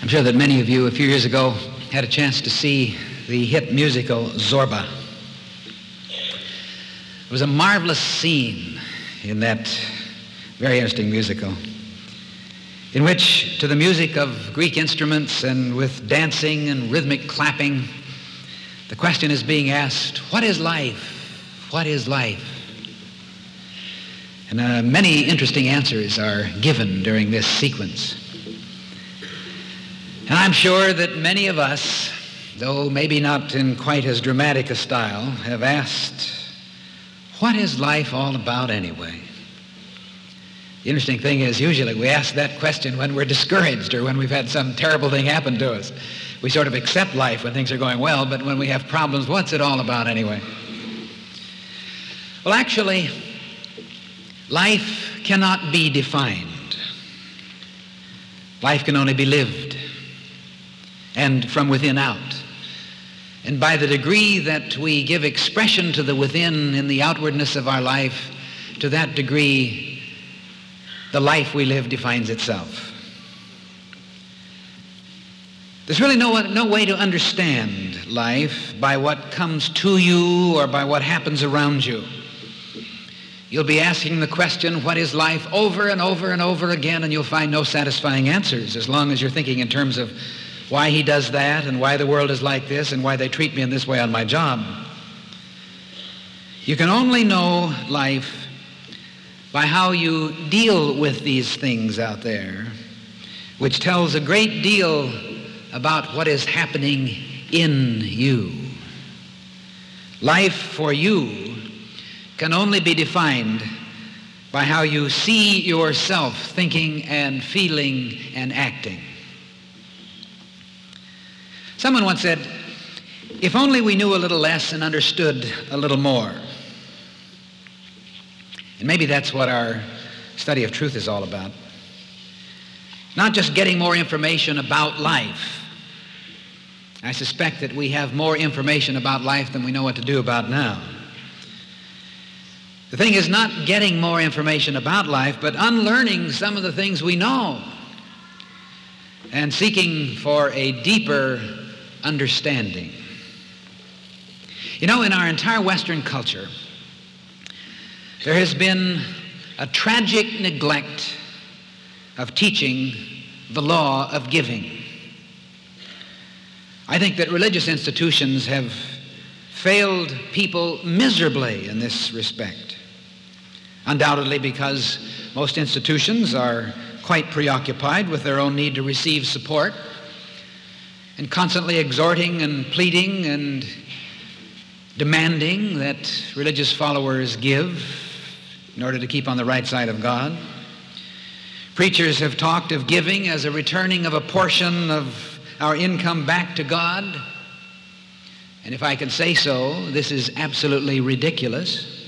I'm sure that many of you a few years ago had a chance to see the hit musical Zorba. It was a marvelous scene in that very interesting musical in which, to the music of Greek instruments and with dancing and rhythmic clapping, the question is being asked, what is life? What is life? And uh, many interesting answers are given during this sequence. And I'm sure that many of us, though maybe not in quite as dramatic a style, have asked, what is life all about anyway? The interesting thing is usually we ask that question when we're discouraged or when we've had some terrible thing happen to us. We sort of accept life when things are going well, but when we have problems, what's it all about anyway? Well, actually, life cannot be defined. Life can only be lived and from within out. And by the degree that we give expression to the within in the outwardness of our life, to that degree, the life we live defines itself. There's really no, no way to understand life by what comes to you or by what happens around you. You'll be asking the question, what is life, over and over and over again, and you'll find no satisfying answers as long as you're thinking in terms of why he does that and why the world is like this and why they treat me in this way on my job. You can only know life by how you deal with these things out there, which tells a great deal about what is happening in you. Life for you can only be defined by how you see yourself thinking and feeling and acting. Someone once said, if only we knew a little less and understood a little more. And maybe that's what our study of truth is all about. Not just getting more information about life. I suspect that we have more information about life than we know what to do about now. The thing is not getting more information about life, but unlearning some of the things we know and seeking for a deeper understanding. You know, in our entire Western culture, there has been a tragic neglect of teaching the law of giving. I think that religious institutions have failed people miserably in this respect. Undoubtedly because most institutions are quite preoccupied with their own need to receive support and constantly exhorting and pleading and demanding that religious followers give in order to keep on the right side of God. Preachers have talked of giving as a returning of a portion of our income back to God. And if I can say so, this is absolutely ridiculous.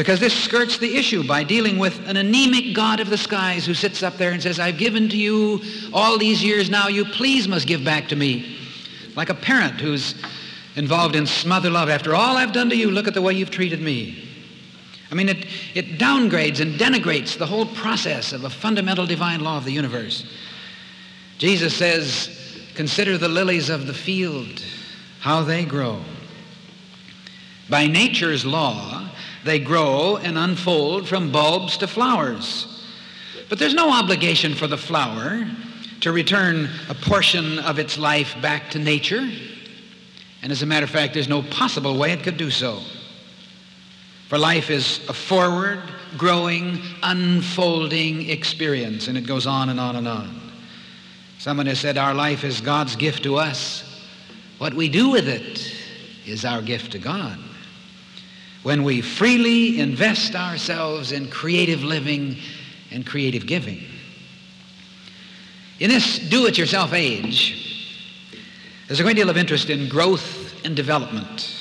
Because this skirts the issue by dealing with an anemic God of the skies who sits up there and says, I've given to you all these years now, you please must give back to me. Like a parent who's involved in smother love. After all I've done to you, look at the way you've treated me. I mean, it, it downgrades and denigrates the whole process of a fundamental divine law of the universe. Jesus says, consider the lilies of the field, how they grow. By nature's law, they grow and unfold from bulbs to flowers. But there's no obligation for the flower to return a portion of its life back to nature. And as a matter of fact, there's no possible way it could do so. For life is a forward, growing, unfolding experience, and it goes on and on and on. Someone has said our life is God's gift to us. What we do with it is our gift to God when we freely invest ourselves in creative living and creative giving. In this do-it-yourself age, there's a great deal of interest in growth and development.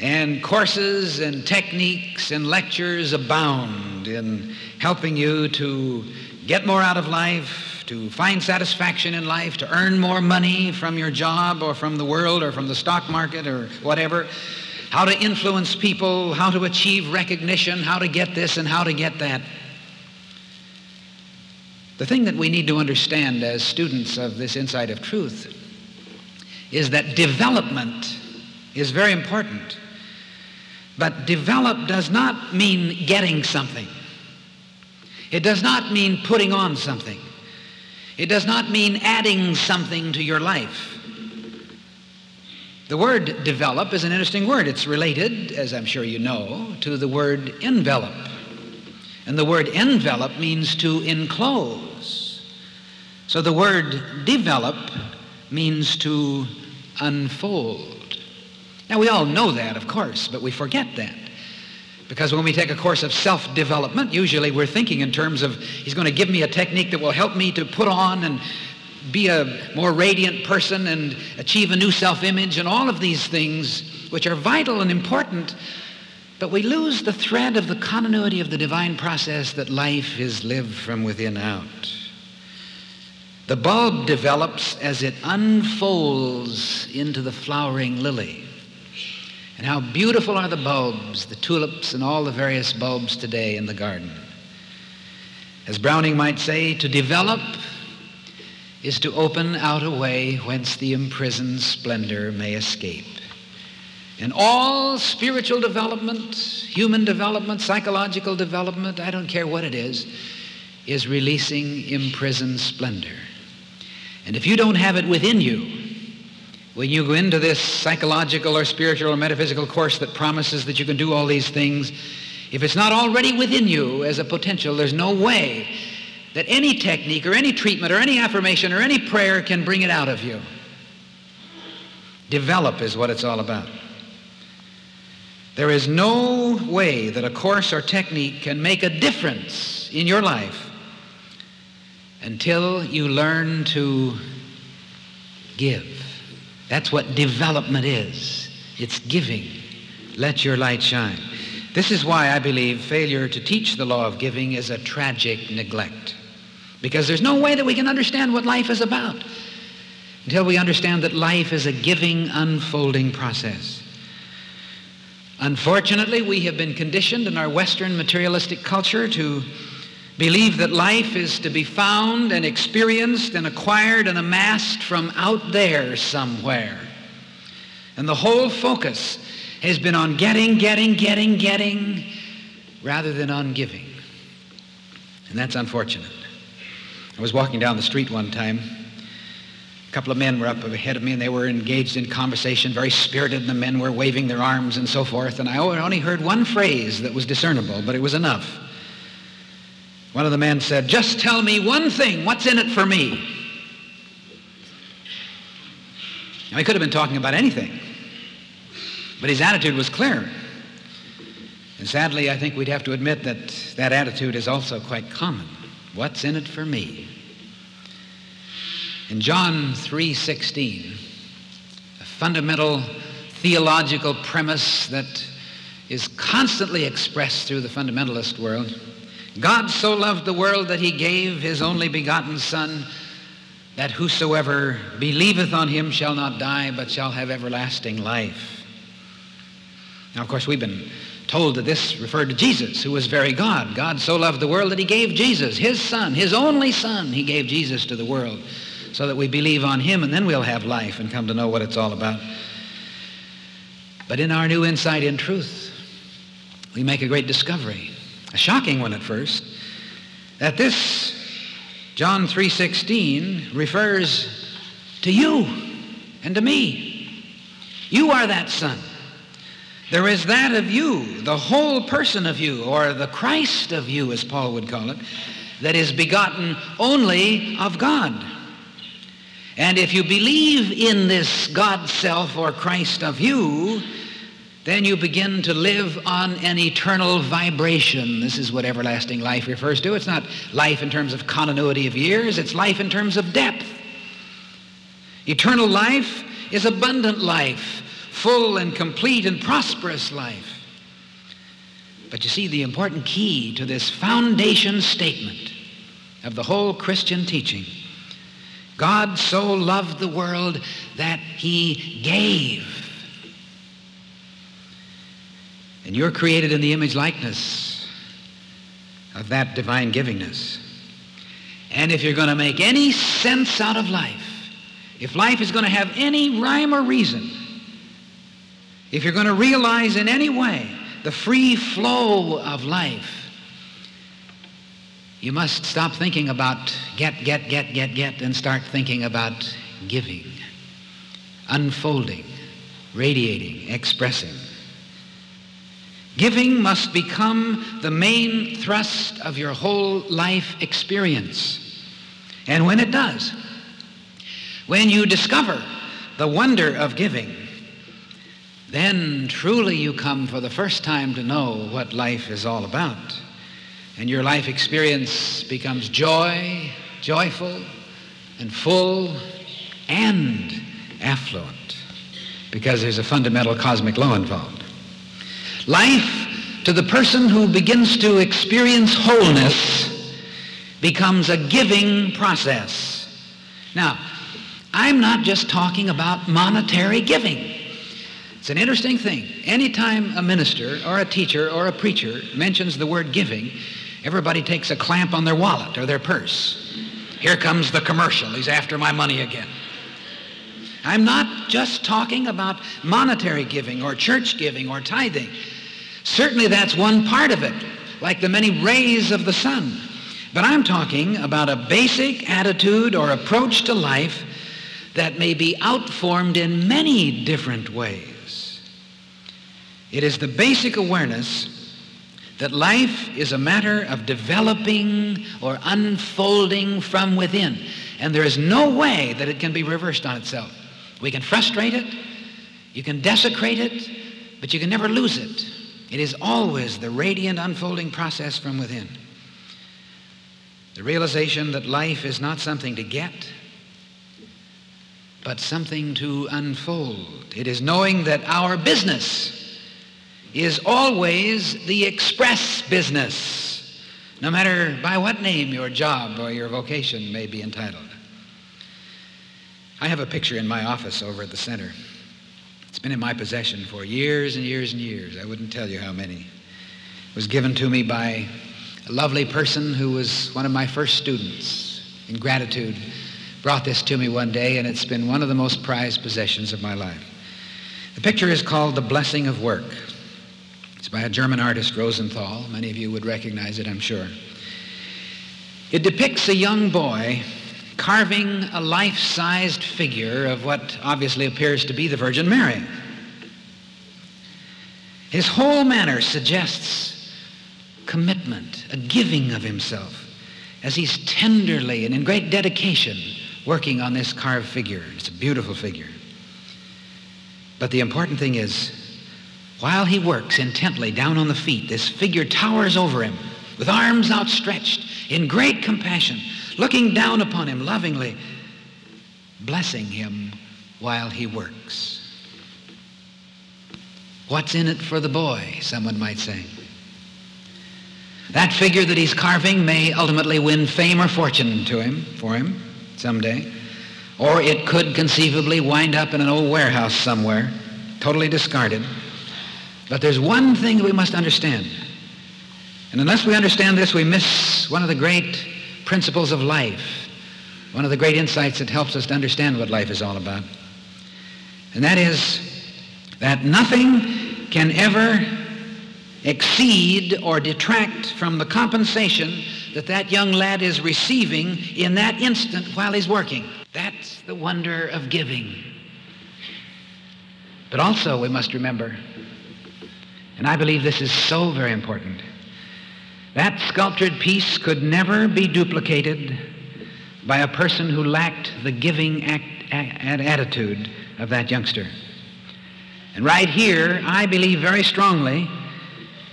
And courses and techniques and lectures abound in helping you to get more out of life, to find satisfaction in life, to earn more money from your job or from the world or from the stock market or whatever how to influence people, how to achieve recognition, how to get this and how to get that. The thing that we need to understand as students of this insight of truth is that development is very important. But develop does not mean getting something. It does not mean putting on something. It does not mean adding something to your life. The word develop is an interesting word. It's related, as I'm sure you know, to the word envelop. And the word envelop means to enclose. So the word develop means to unfold. Now, we all know that, of course, but we forget that. Because when we take a course of self development, usually we're thinking in terms of he's going to give me a technique that will help me to put on and be a more radiant person and achieve a new self image and all of these things, which are vital and important. But we lose the thread of the continuity of the divine process that life is lived from within out. The bulb develops as it unfolds into the flowering lily. And how beautiful are the bulbs, the tulips, and all the various bulbs today in the garden. As Browning might say, to develop is to open out a way whence the imprisoned splendor may escape. And all spiritual development, human development, psychological development, I don't care what it is, is releasing imprisoned splendor. And if you don't have it within you, when you go into this psychological or spiritual or metaphysical course that promises that you can do all these things, if it's not already within you as a potential, there's no way that any technique or any treatment or any affirmation or any prayer can bring it out of you. Develop is what it's all about. There is no way that a course or technique can make a difference in your life until you learn to give. That's what development is. It's giving. Let your light shine. This is why I believe failure to teach the law of giving is a tragic neglect. Because there's no way that we can understand what life is about until we understand that life is a giving, unfolding process. Unfortunately, we have been conditioned in our Western materialistic culture to believe that life is to be found and experienced and acquired and amassed from out there somewhere. And the whole focus has been on getting, getting, getting, getting, rather than on giving. And that's unfortunate. I was walking down the street one time A couple of men were up ahead of me and they were engaged in conversation, very spirited, and the men were waving their arms and so forth. And I only heard one phrase that was discernible, but it was enough. One of the men said, Just tell me one thing. What's in it for me? Now, he could have been talking about anything, but his attitude was clear. And sadly, I think we'd have to admit that that attitude is also quite common. What's in it for me? In John 3:16, a fundamental theological premise that is constantly expressed through the fundamentalist world, God so loved the world that he gave his only begotten son that whosoever believeth on him shall not die but shall have everlasting life. Now, of course, we've been told that this referred to Jesus, who was very God. God so loved the world that he gave Jesus, his son, his only son, he gave Jesus to the world so that we believe on him and then we'll have life and come to know what it's all about. But in our new insight in truth, we make a great discovery, a shocking one at first, that this John 3:16 refers to you and to me. You are that son. There is that of you, the whole person of you, or the Christ of you, as Paul would call it, that is begotten only of God. And if you believe in this God self or Christ of you, then you begin to live on an eternal vibration. This is what everlasting life refers to. It's not life in terms of continuity of years, it's life in terms of depth. Eternal life is abundant life, full and complete and prosperous life. But you see, the important key to this foundation statement of the whole Christian teaching God so loved the world that he gave. And you're created in the image likeness of that divine givingness. And if you're going to make any sense out of life, if life is going to have any rhyme or reason, if you're going to realize in any way the free flow of life, you must stop thinking about get, get, get, get, get, and start thinking about giving, unfolding, radiating, expressing. Giving must become the main thrust of your whole life experience. And when it does, when you discover the wonder of giving, then truly you come for the first time to know what life is all about. And your life experience becomes joy, joyful, and full, and affluent, because there's a fundamental cosmic law involved. Life to the person who begins to experience wholeness becomes a giving process. Now, I'm not just talking about monetary giving. It's an interesting thing. Anytime a minister or a teacher or a preacher mentions the word giving, everybody takes a clamp on their wallet or their purse. Here comes the commercial. He's after my money again. I'm not just talking about monetary giving or church giving or tithing. Certainly that's one part of it, like the many rays of the sun. But I'm talking about a basic attitude or approach to life that may be outformed in many different ways. It is the basic awareness that life is a matter of developing or unfolding from within. And there is no way that it can be reversed on itself. We can frustrate it, you can desecrate it, but you can never lose it. It is always the radiant unfolding process from within. The realization that life is not something to get, but something to unfold. It is knowing that our business is always the express business, no matter by what name your job or your vocation may be entitled. I have a picture in my office over at the center. It's been in my possession for years and years and years. I wouldn't tell you how many. It was given to me by a lovely person who was one of my first students. In gratitude, brought this to me one day, and it's been one of the most prized possessions of my life. The picture is called The Blessing of Work. It's by a German artist, Rosenthal. Many of you would recognize it, I'm sure. It depicts a young boy carving a life-sized figure of what obviously appears to be the Virgin Mary. His whole manner suggests commitment, a giving of himself, as he's tenderly and in great dedication working on this carved figure. It's a beautiful figure. But the important thing is, while he works intently down on the feet, this figure towers over him with arms outstretched in great compassion looking down upon him lovingly, blessing him while he works. What's in it for the boy, someone might say. That figure that he's carving may ultimately win fame or fortune to him, for him, someday. Or it could conceivably wind up in an old warehouse somewhere, totally discarded. But there's one thing we must understand. And unless we understand this, we miss one of the great principles of life, one of the great insights that helps us to understand what life is all about. And that is that nothing can ever exceed or detract from the compensation that that young lad is receiving in that instant while he's working. That's the wonder of giving. But also we must remember, and I believe this is so very important, that sculptured piece could never be duplicated by a person who lacked the giving act, attitude of that youngster. And right here, I believe very strongly,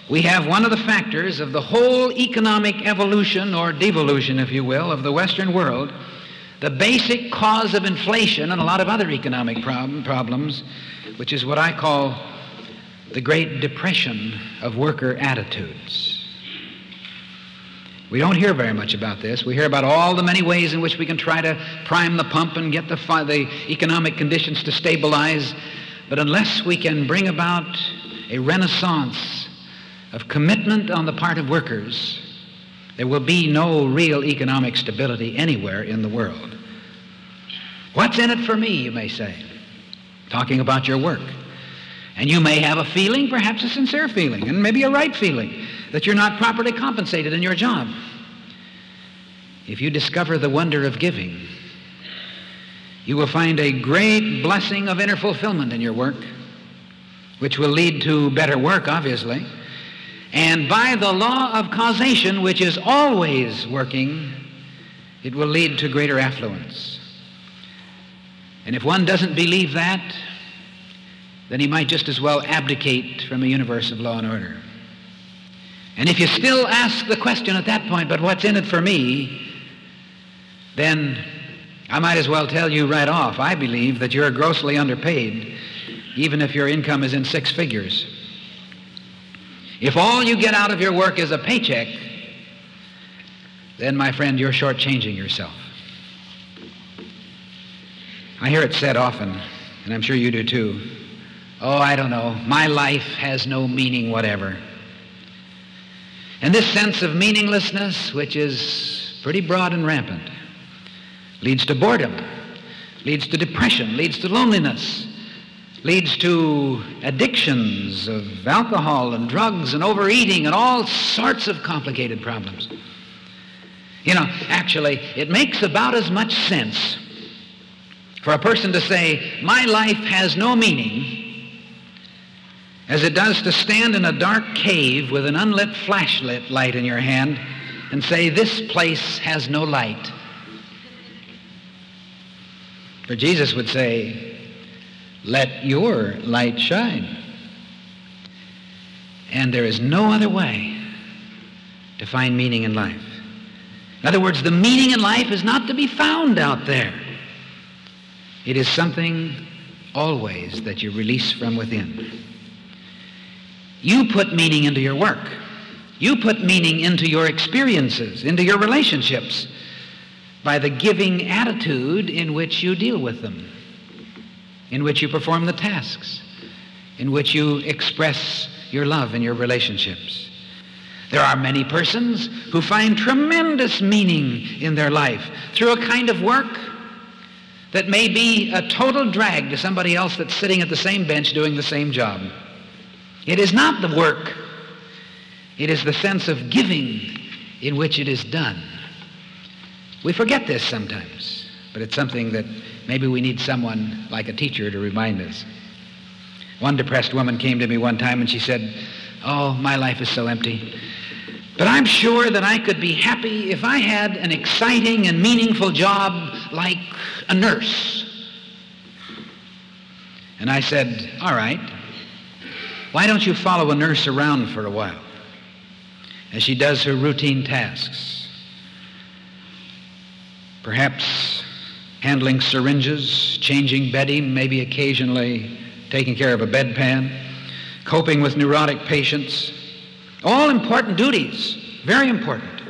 we have one of the factors of the whole economic evolution or devolution, if you will, of the Western world, the basic cause of inflation and a lot of other economic problem, problems, which is what I call the Great Depression of worker attitudes. We don't hear very much about this. We hear about all the many ways in which we can try to prime the pump and get the, the economic conditions to stabilize. But unless we can bring about a renaissance of commitment on the part of workers, There will be no real economic stability anywhere in the world. What's in it for me, you may say, talking about your work. And you may have a feeling, perhaps a sincere feeling, and maybe a right feeling, that you're not properly compensated in your job. If you discover the wonder of giving, you will find a great blessing of inner fulfillment in your work, which will lead to better work, obviously. And by the law of causation, which is always working, it will lead to greater affluence. And if one doesn't believe that, then he might just as well abdicate from a universe of law and order. And if you still ask the question at that point, but what's in it for me, then I might as well tell you right off, I believe that you're grossly underpaid, even if your income is in six figures. If all you get out of your work is a paycheck, then, my friend, you're shortchanging yourself. I hear it said often, and I'm sure you do too. Oh, I don't know. My life has no meaning whatever. And this sense of meaninglessness, which is pretty broad and rampant, leads to boredom, leads to depression, leads to loneliness, leads to addictions of alcohol and drugs and overeating and all sorts of complicated problems. You know, actually, it makes about as much sense for a person to say, My life has no meaning, as it does to stand in a dark cave with an unlit flashlight light in your hand and say, This place has no light. For Jesus would say, Let your light shine. And there is no other way to find meaning in life. In other words, the meaning in life is not to be found out there. It is something always that you release from within. You put meaning into your work. You put meaning into your experiences, into your relationships by the giving attitude in which you deal with them, in which you perform the tasks, in which you express your love in your relationships. There are many persons who find tremendous meaning in their life through a kind of work that may be a total drag to somebody else that's sitting at the same bench doing the same job. It is not the work, it is the sense of giving in which it is done. We forget this sometimes, but it's something that maybe we need someone like a teacher to remind us. One depressed woman came to me one time and she said, Oh, my life is so empty. But I'm sure that I could be happy if I had an exciting and meaningful job like a nurse. And I said, All right, why don't you follow a nurse around for a while as she does her routine tasks? Perhaps handling syringes, changing bedding, maybe occasionally taking care of a bedpan, coping with neurotic patients. All important duties, very important,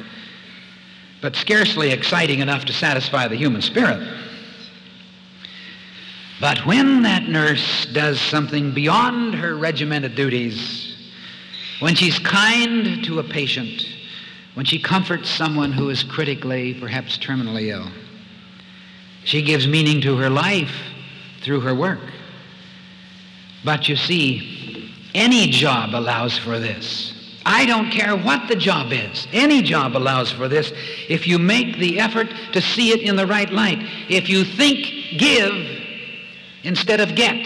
but scarcely exciting enough to satisfy the human spirit. But when that nurse does something beyond her regimented duties, when she's kind to a patient, when she comforts someone who is critically, perhaps terminally ill. She gives meaning to her life through her work. But you see, any job allows for this. I don't care what the job is. Any job allows for this if you make the effort to see it in the right light. If you think give instead of get.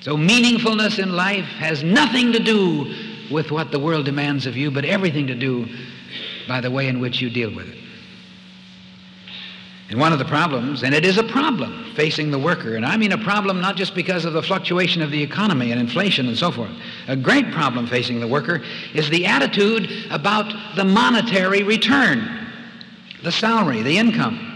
So meaningfulness in life has nothing to do with what the world demands of you, but everything to do by the way in which you deal with it. And one of the problems, and it is a problem facing the worker, and I mean a problem not just because of the fluctuation of the economy and inflation and so forth. A great problem facing the worker is the attitude about the monetary return, the salary, the income.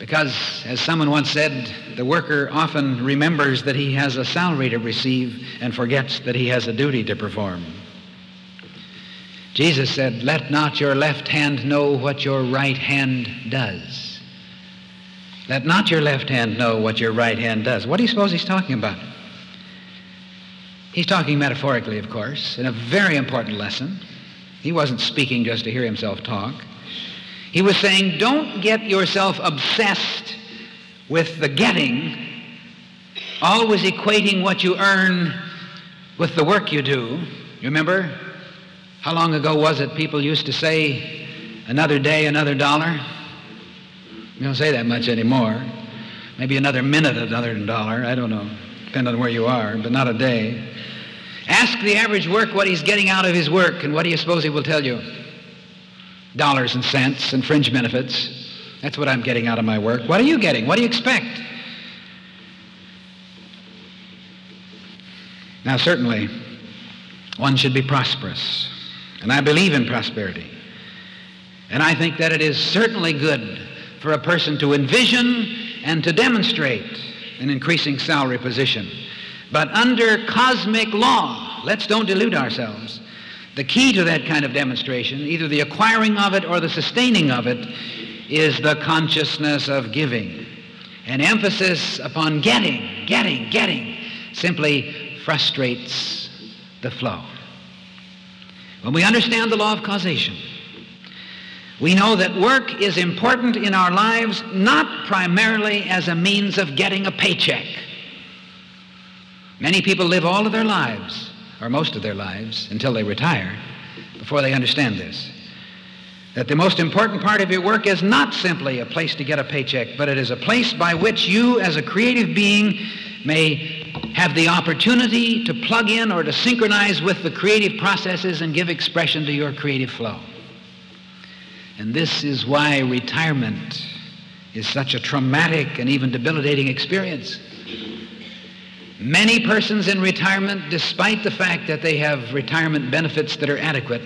Because, as someone once said, the worker often remembers that he has a salary to receive and forgets that he has a duty to perform. Jesus said, Let not your left hand know what your right hand does. Let not your left hand know what your right hand does. What do you suppose he's talking about? He's talking metaphorically, of course, in a very important lesson. He wasn't speaking just to hear himself talk. He was saying, don't get yourself obsessed with the getting, always equating what you earn with the work you do. You remember? How long ago was it people used to say, another day, another dollar? We don't say that much anymore. Maybe another minute, another dollar. I don't know. Depend on where you are, but not a day. Ask the average work what he's getting out of his work, and what do you suppose he will tell you? Dollars and cents and fringe benefits. That's what I'm getting out of my work. What are you getting? What do you expect? Now, certainly, one should be prosperous. And I believe in prosperity. And I think that it is certainly good for a person to envision and to demonstrate an increasing salary position. But under cosmic law, let's don't delude ourselves. The key to that kind of demonstration, either the acquiring of it or the sustaining of it, is the consciousness of giving. An emphasis upon getting, getting, getting simply frustrates the flow. When we understand the law of causation, we know that work is important in our lives not primarily as a means of getting a paycheck. Many people live all of their lives, or most of their lives, until they retire, before they understand this. That the most important part of your work is not simply a place to get a paycheck, but it is a place by which you, as a creative being, may have the opportunity to plug in or to synchronize with the creative processes and give expression to your creative flow. And this is why retirement is such a traumatic and even debilitating experience. Many persons in retirement, despite the fact that they have retirement benefits that are adequate,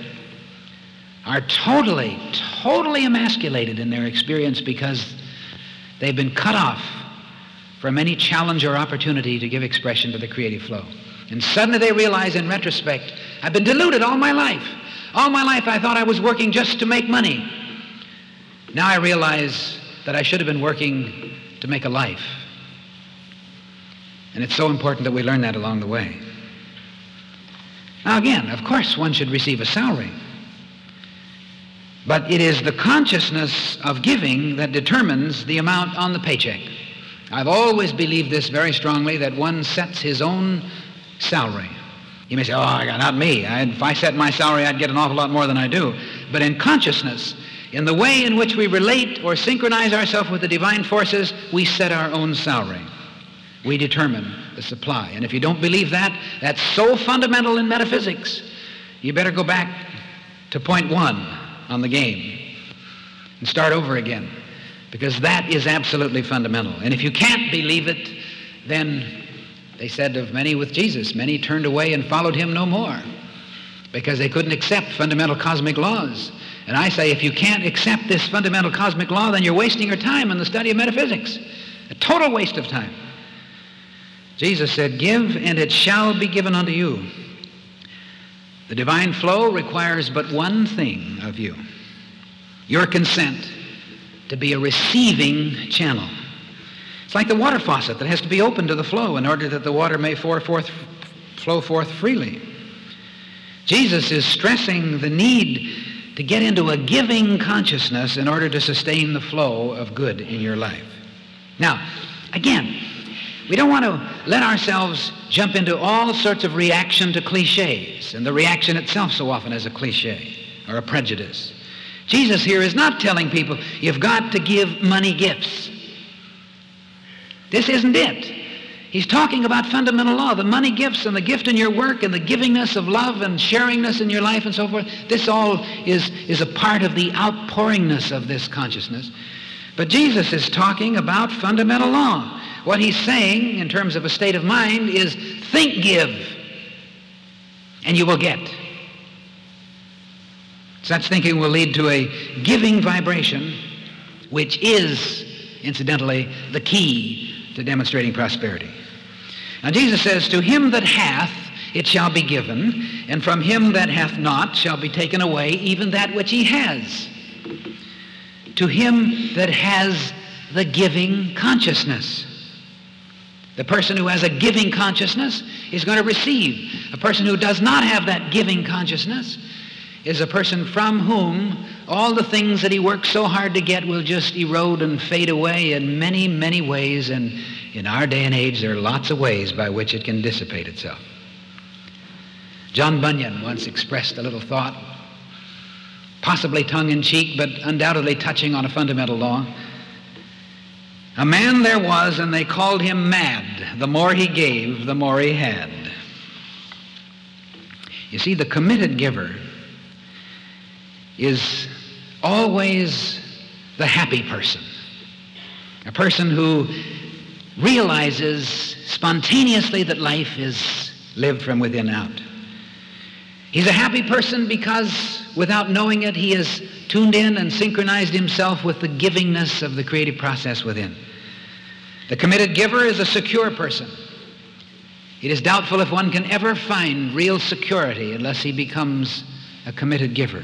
are totally, totally emasculated in their experience because they've been cut off from any challenge or opportunity to give expression to the creative flow. And suddenly they realize in retrospect, I've been deluded all my life. All my life I thought I was working just to make money. Now I realize that I should have been working to make a life. And it's so important that we learn that along the way. Now, again, of course, one should receive a salary. But it is the consciousness of giving that determines the amount on the paycheck. I've always believed this very strongly that one sets his own salary. You may say, oh, not me. if I set my salary, I'd get an awful lot more than I do. But in consciousness, in the way in which we relate or synchronize ourselves with the divine forces, we set our own salary. We determine the supply. And if you don't believe that, that's so fundamental in metaphysics, you better go back to point one on the game and start over again because that is absolutely fundamental. And if you can't believe it, then they said of many with Jesus, many turned away and followed him no more because they couldn't accept fundamental cosmic laws. And I say, if you can't accept this fundamental cosmic law, then you're wasting your time in the study of metaphysics. A total waste of time. Jesus said, Give, and it shall be given unto you. The divine flow requires but one thing of you your consent to be a receiving channel. It's like the water faucet that has to be open to the flow in order that the water may forth, flow forth freely. Jesus is stressing the need to get into a giving consciousness in order to sustain the flow of good in your life. Now, again, we don't want to let ourselves jump into all sorts of reaction to cliches, and the reaction itself so often is a cliche or a prejudice. Jesus here is not telling people you've got to give money gifts. This isn't it. He's talking about fundamental law, the money gifts and the gift in your work and the givingness of love and sharingness in your life and so forth. This all is, is a part of the outpouringness of this consciousness. But Jesus is talking about fundamental law. What he's saying in terms of a state of mind is think give and you will get. Such thinking will lead to a giving vibration, which is, incidentally, the key to demonstrating prosperity. Now, Jesus says, To him that hath, it shall be given, and from him that hath not shall be taken away even that which he has. To him that has the giving consciousness. The person who has a giving consciousness is going to receive. A person who does not have that giving consciousness is a person from whom all the things that he works so hard to get will just erode and fade away in many, many ways. And in our day and age, there are lots of ways by which it can dissipate itself. John Bunyan once expressed a little thought, possibly tongue in cheek, but undoubtedly touching on a fundamental law. A man there was, and they called him mad. The more he gave, the more he had. You see, the committed giver is always the happy person, a person who realizes spontaneously that life is lived from within out. He's a happy person because without knowing it, he has tuned in and synchronized himself with the givingness of the creative process within. The committed giver is a secure person. It is doubtful if one can ever find real security unless he becomes a committed giver.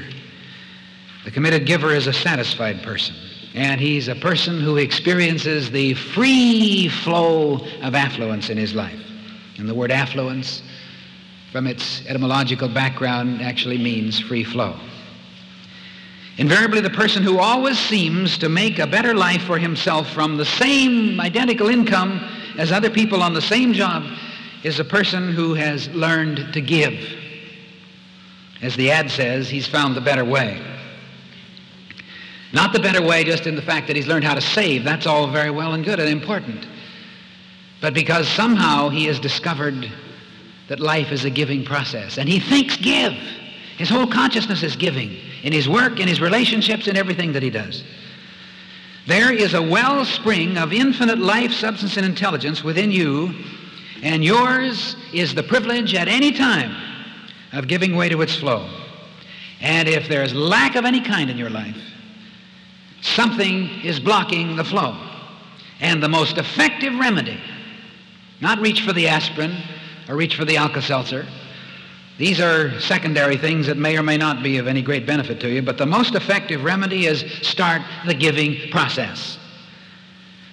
The committed giver is a satisfied person, and he's a person who experiences the free flow of affluence in his life. And the word affluence from its etymological background actually means free flow. Invariably, the person who always seems to make a better life for himself from the same identical income as other people on the same job is a person who has learned to give. As the ad says, he's found the better way. Not the better way just in the fact that he's learned how to save. That's all very well and good and important. But because somehow he has discovered that life is a giving process. And he thinks give. His whole consciousness is giving in his work, in his relationships, in everything that he does. There is a wellspring of infinite life, substance, and intelligence within you, and yours is the privilege at any time of giving way to its flow. And if there's lack of any kind in your life, something is blocking the flow. And the most effective remedy, not reach for the aspirin, or reach for the Alka-Seltzer. These are secondary things that may or may not be of any great benefit to you, but the most effective remedy is start the giving process.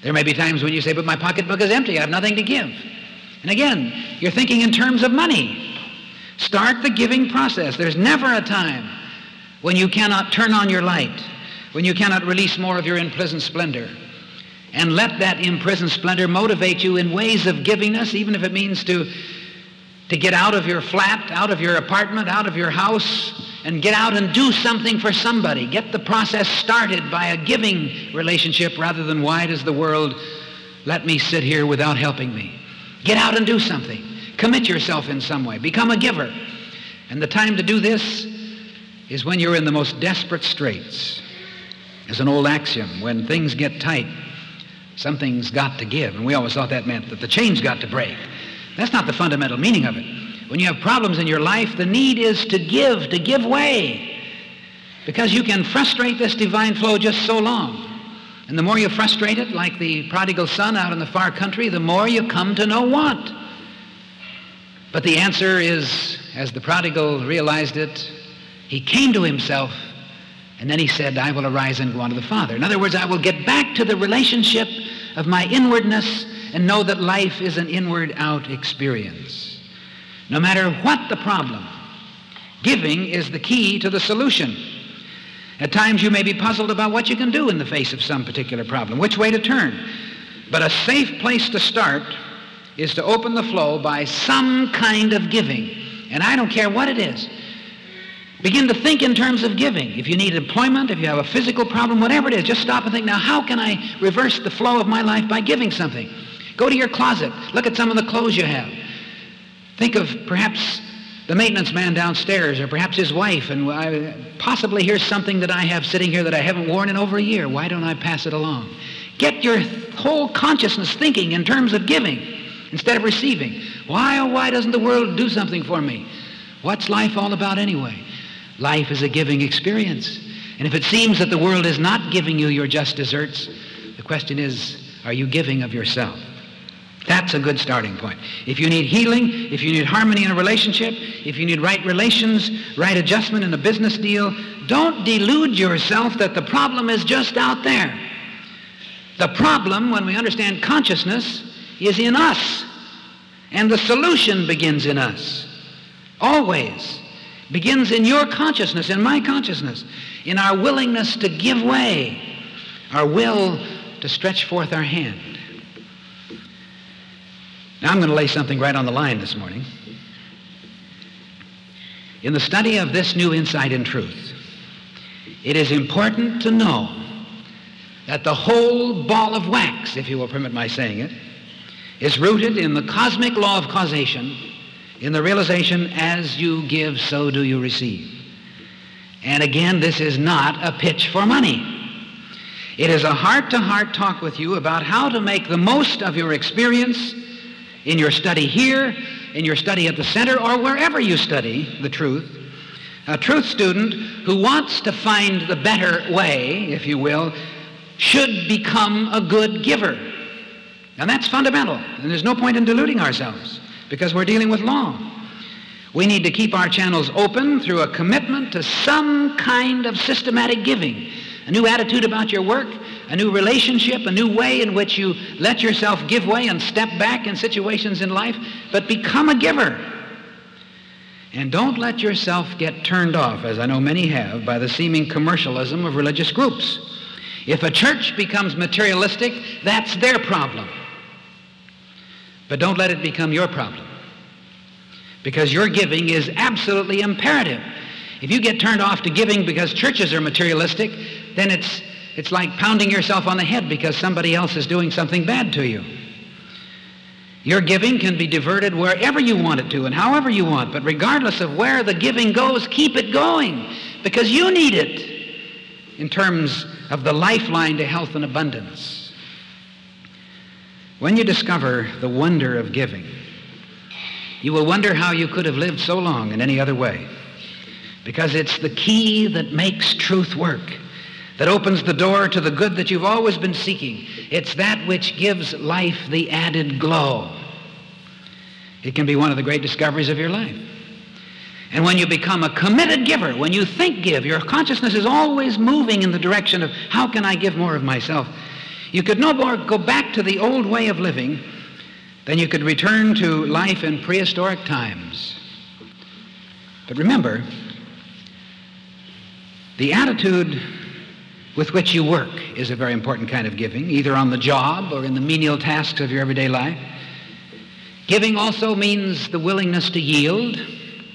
There may be times when you say, but my pocketbook is empty, I have nothing to give. And again, you're thinking in terms of money. Start the giving process. There's never a time when you cannot turn on your light, when you cannot release more of your imprisoned splendor. And let that imprisoned splendor motivate you in ways of givingness, even if it means to to get out of your flat, out of your apartment, out of your house, and get out and do something for somebody. Get the process started by a giving relationship rather than why does the world let me sit here without helping me? Get out and do something. Commit yourself in some way. Become a giver. And the time to do this is when you're in the most desperate straits. As an old axiom, when things get tight, something's got to give. And we always thought that meant that the chain's got to break. That's not the fundamental meaning of it. When you have problems in your life, the need is to give, to give way. Because you can frustrate this divine flow just so long. And the more you frustrate it, like the prodigal son out in the far country, the more you come to know want. But the answer is, as the prodigal realized it, he came to himself and then he said, I will arise and go unto the Father. In other words, I will get back to the relationship of my inwardness and know that life is an inward out experience. No matter what the problem, giving is the key to the solution. At times you may be puzzled about what you can do in the face of some particular problem, which way to turn. But a safe place to start is to open the flow by some kind of giving. And I don't care what it is. Begin to think in terms of giving. If you need employment, if you have a physical problem, whatever it is, just stop and think, now how can I reverse the flow of my life by giving something? Go to your closet. Look at some of the clothes you have. Think of perhaps the maintenance man downstairs or perhaps his wife and I, possibly here's something that I have sitting here that I haven't worn in over a year. Why don't I pass it along? Get your whole consciousness thinking in terms of giving instead of receiving. Why, oh, why doesn't the world do something for me? What's life all about anyway? Life is a giving experience. And if it seems that the world is not giving you your just deserts, the question is, are you giving of yourself? That's a good starting point. If you need healing, if you need harmony in a relationship, if you need right relations, right adjustment in a business deal, don't delude yourself that the problem is just out there. The problem, when we understand consciousness, is in us. And the solution begins in us. Always. Begins in your consciousness, in my consciousness, in our willingness to give way, our will to stretch forth our hand. Now I'm going to lay something right on the line this morning. In the study of this new insight in truth, it is important to know that the whole ball of wax, if you will permit my saying it, is rooted in the cosmic law of causation, in the realization as you give, so do you receive. And again, this is not a pitch for money. It is a heart to heart talk with you about how to make the most of your experience in your study here, in your study at the center, or wherever you study the truth. A truth student who wants to find the better way, if you will, should become a good giver. And that's fundamental. And there's no point in deluding ourselves because we're dealing with law. We need to keep our channels open through a commitment to some kind of systematic giving, a new attitude about your work, a new relationship, a new way in which you let yourself give way and step back in situations in life, but become a giver. And don't let yourself get turned off, as I know many have, by the seeming commercialism of religious groups. If a church becomes materialistic, that's their problem. But don't let it become your problem. Because your giving is absolutely imperative. If you get turned off to giving because churches are materialistic, then it's, it's like pounding yourself on the head because somebody else is doing something bad to you. Your giving can be diverted wherever you want it to and however you want, but regardless of where the giving goes, keep it going because you need it in terms of the lifeline to health and abundance. When you discover the wonder of giving, you will wonder how you could have lived so long in any other way. Because it's the key that makes truth work, that opens the door to the good that you've always been seeking. It's that which gives life the added glow. It can be one of the great discoveries of your life. And when you become a committed giver, when you think give, your consciousness is always moving in the direction of how can I give more of myself? You could no more go back to the old way of living than you could return to life in prehistoric times. But remember, the attitude with which you work is a very important kind of giving, either on the job or in the menial tasks of your everyday life. Giving also means the willingness to yield,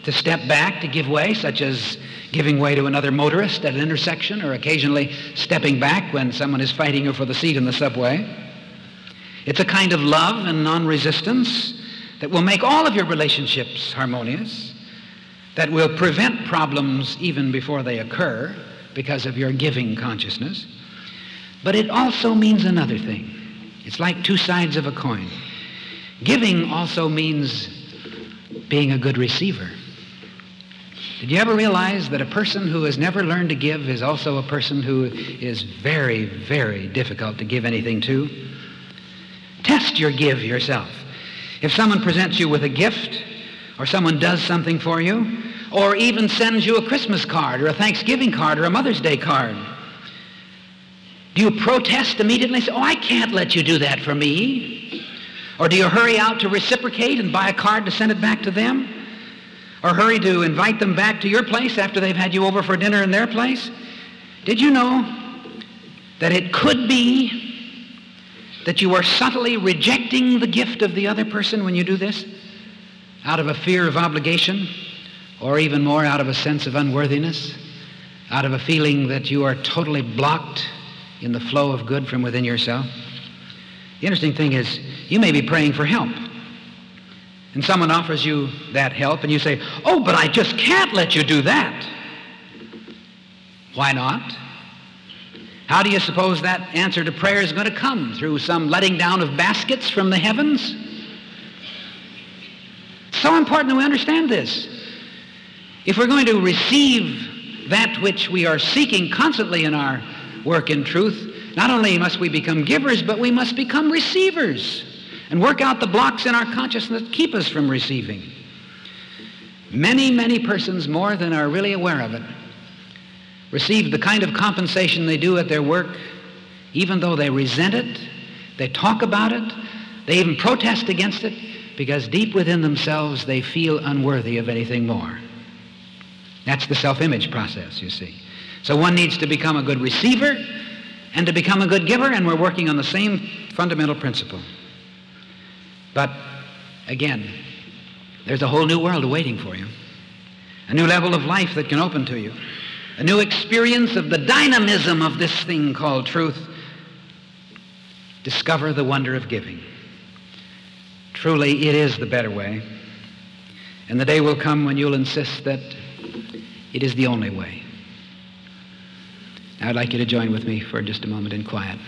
to step back, to give way, such as giving way to another motorist at an intersection or occasionally stepping back when someone is fighting you for the seat in the subway. It's a kind of love and non-resistance that will make all of your relationships harmonious, that will prevent problems even before they occur because of your giving consciousness. But it also means another thing. It's like two sides of a coin. Giving also means being a good receiver. Did you ever realize that a person who has never learned to give is also a person who is very, very difficult to give anything to? Test your give yourself. If someone presents you with a gift, or someone does something for you, or even sends you a Christmas card, or a Thanksgiving card, or a Mother's Day card, do you protest immediately and say, Oh, I can't let you do that for me? Or do you hurry out to reciprocate and buy a card to send it back to them? or hurry to invite them back to your place after they've had you over for dinner in their place? Did you know that it could be that you are subtly rejecting the gift of the other person when you do this? Out of a fear of obligation, or even more out of a sense of unworthiness, out of a feeling that you are totally blocked in the flow of good from within yourself? The interesting thing is, you may be praying for help and someone offers you that help and you say, oh, but I just can't let you do that. Why not? How do you suppose that answer to prayer is going to come? Through some letting down of baskets from the heavens? So important that we understand this. If we're going to receive that which we are seeking constantly in our work in truth, not only must we become givers, but we must become receivers and work out the blocks in our consciousness that keep us from receiving. Many, many persons, more than are really aware of it, receive the kind of compensation they do at their work, even though they resent it, they talk about it, They even protest against it because deep within themselves they feel unworthy of anything more. That's the self image process, you see. So one needs to become a good receiver and to become a good giver, and we're working on the same fundamental principle. But again, there's a whole new world awaiting for you, a new level of life that can open to you, a new experience of the dynamism of this thing called truth. Discover the wonder of giving. Truly, it is the better way. And the day will come when you'll insist that it is the only way. Now, I'd like you to join with me for just a moment in quiet.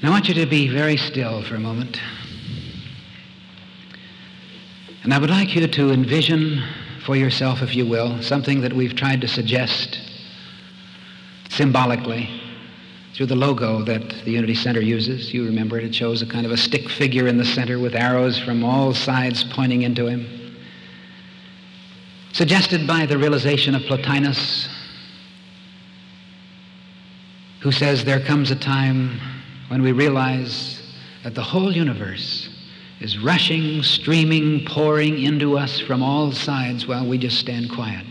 And I want you to be very still for a moment. And I would like you to envision for yourself, if you will, something that we've tried to suggest symbolically through the logo that the Unity Center uses. You remember it. It shows a kind of a stick figure in the center with arrows from all sides pointing into him. Suggested by the realization of Plotinus, who says there comes a time when we realize that the whole universe is rushing, streaming, pouring into us from all sides while we just stand quiet.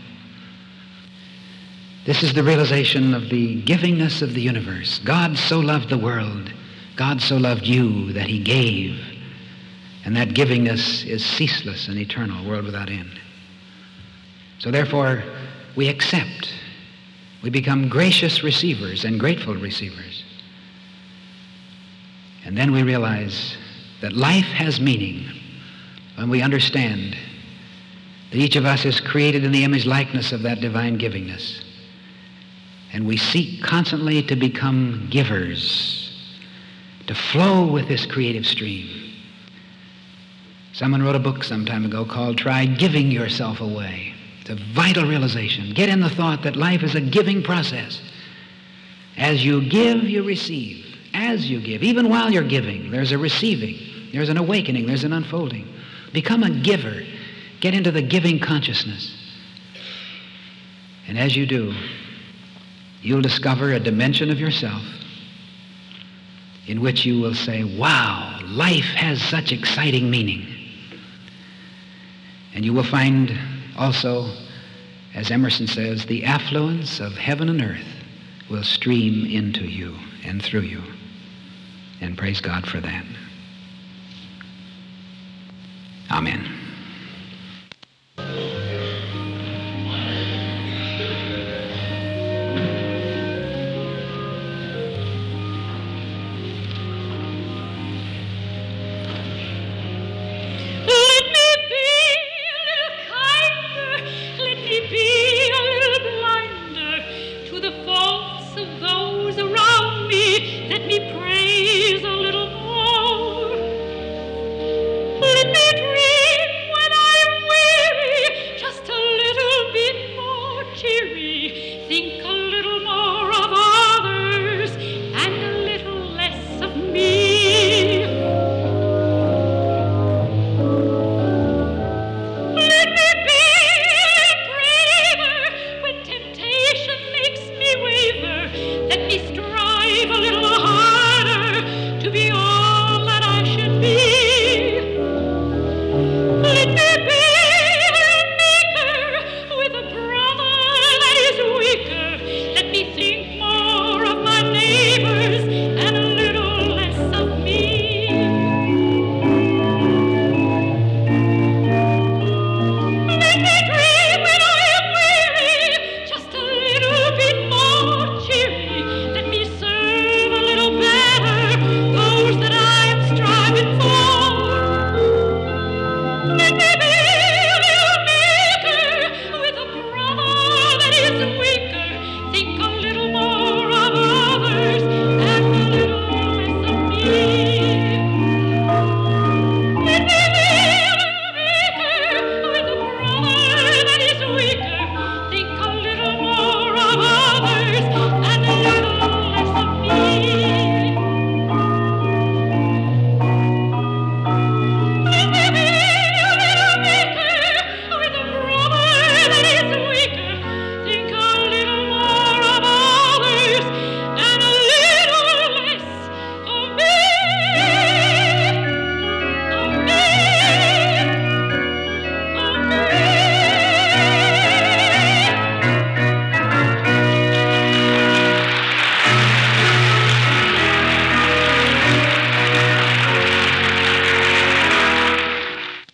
This is the realization of the givingness of the universe. God so loved the world. God so loved you that he gave. And that givingness is ceaseless and eternal, world without end. So therefore, we accept. We become gracious receivers and grateful receivers. And then we realize that life has meaning when we understand that each of us is created in the image likeness of that divine givingness. And we seek constantly to become givers, to flow with this creative stream. Someone wrote a book some time ago called Try Giving Yourself Away. It's a vital realization. Get in the thought that life is a giving process. As you give, you receive. As you give, even while you're giving, there's a receiving, there's an awakening, there's an unfolding. Become a giver. Get into the giving consciousness. And as you do, you'll discover a dimension of yourself in which you will say, wow, life has such exciting meaning. And you will find also, as Emerson says, the affluence of heaven and earth will stream into you and through you. And praise God for that. Amen.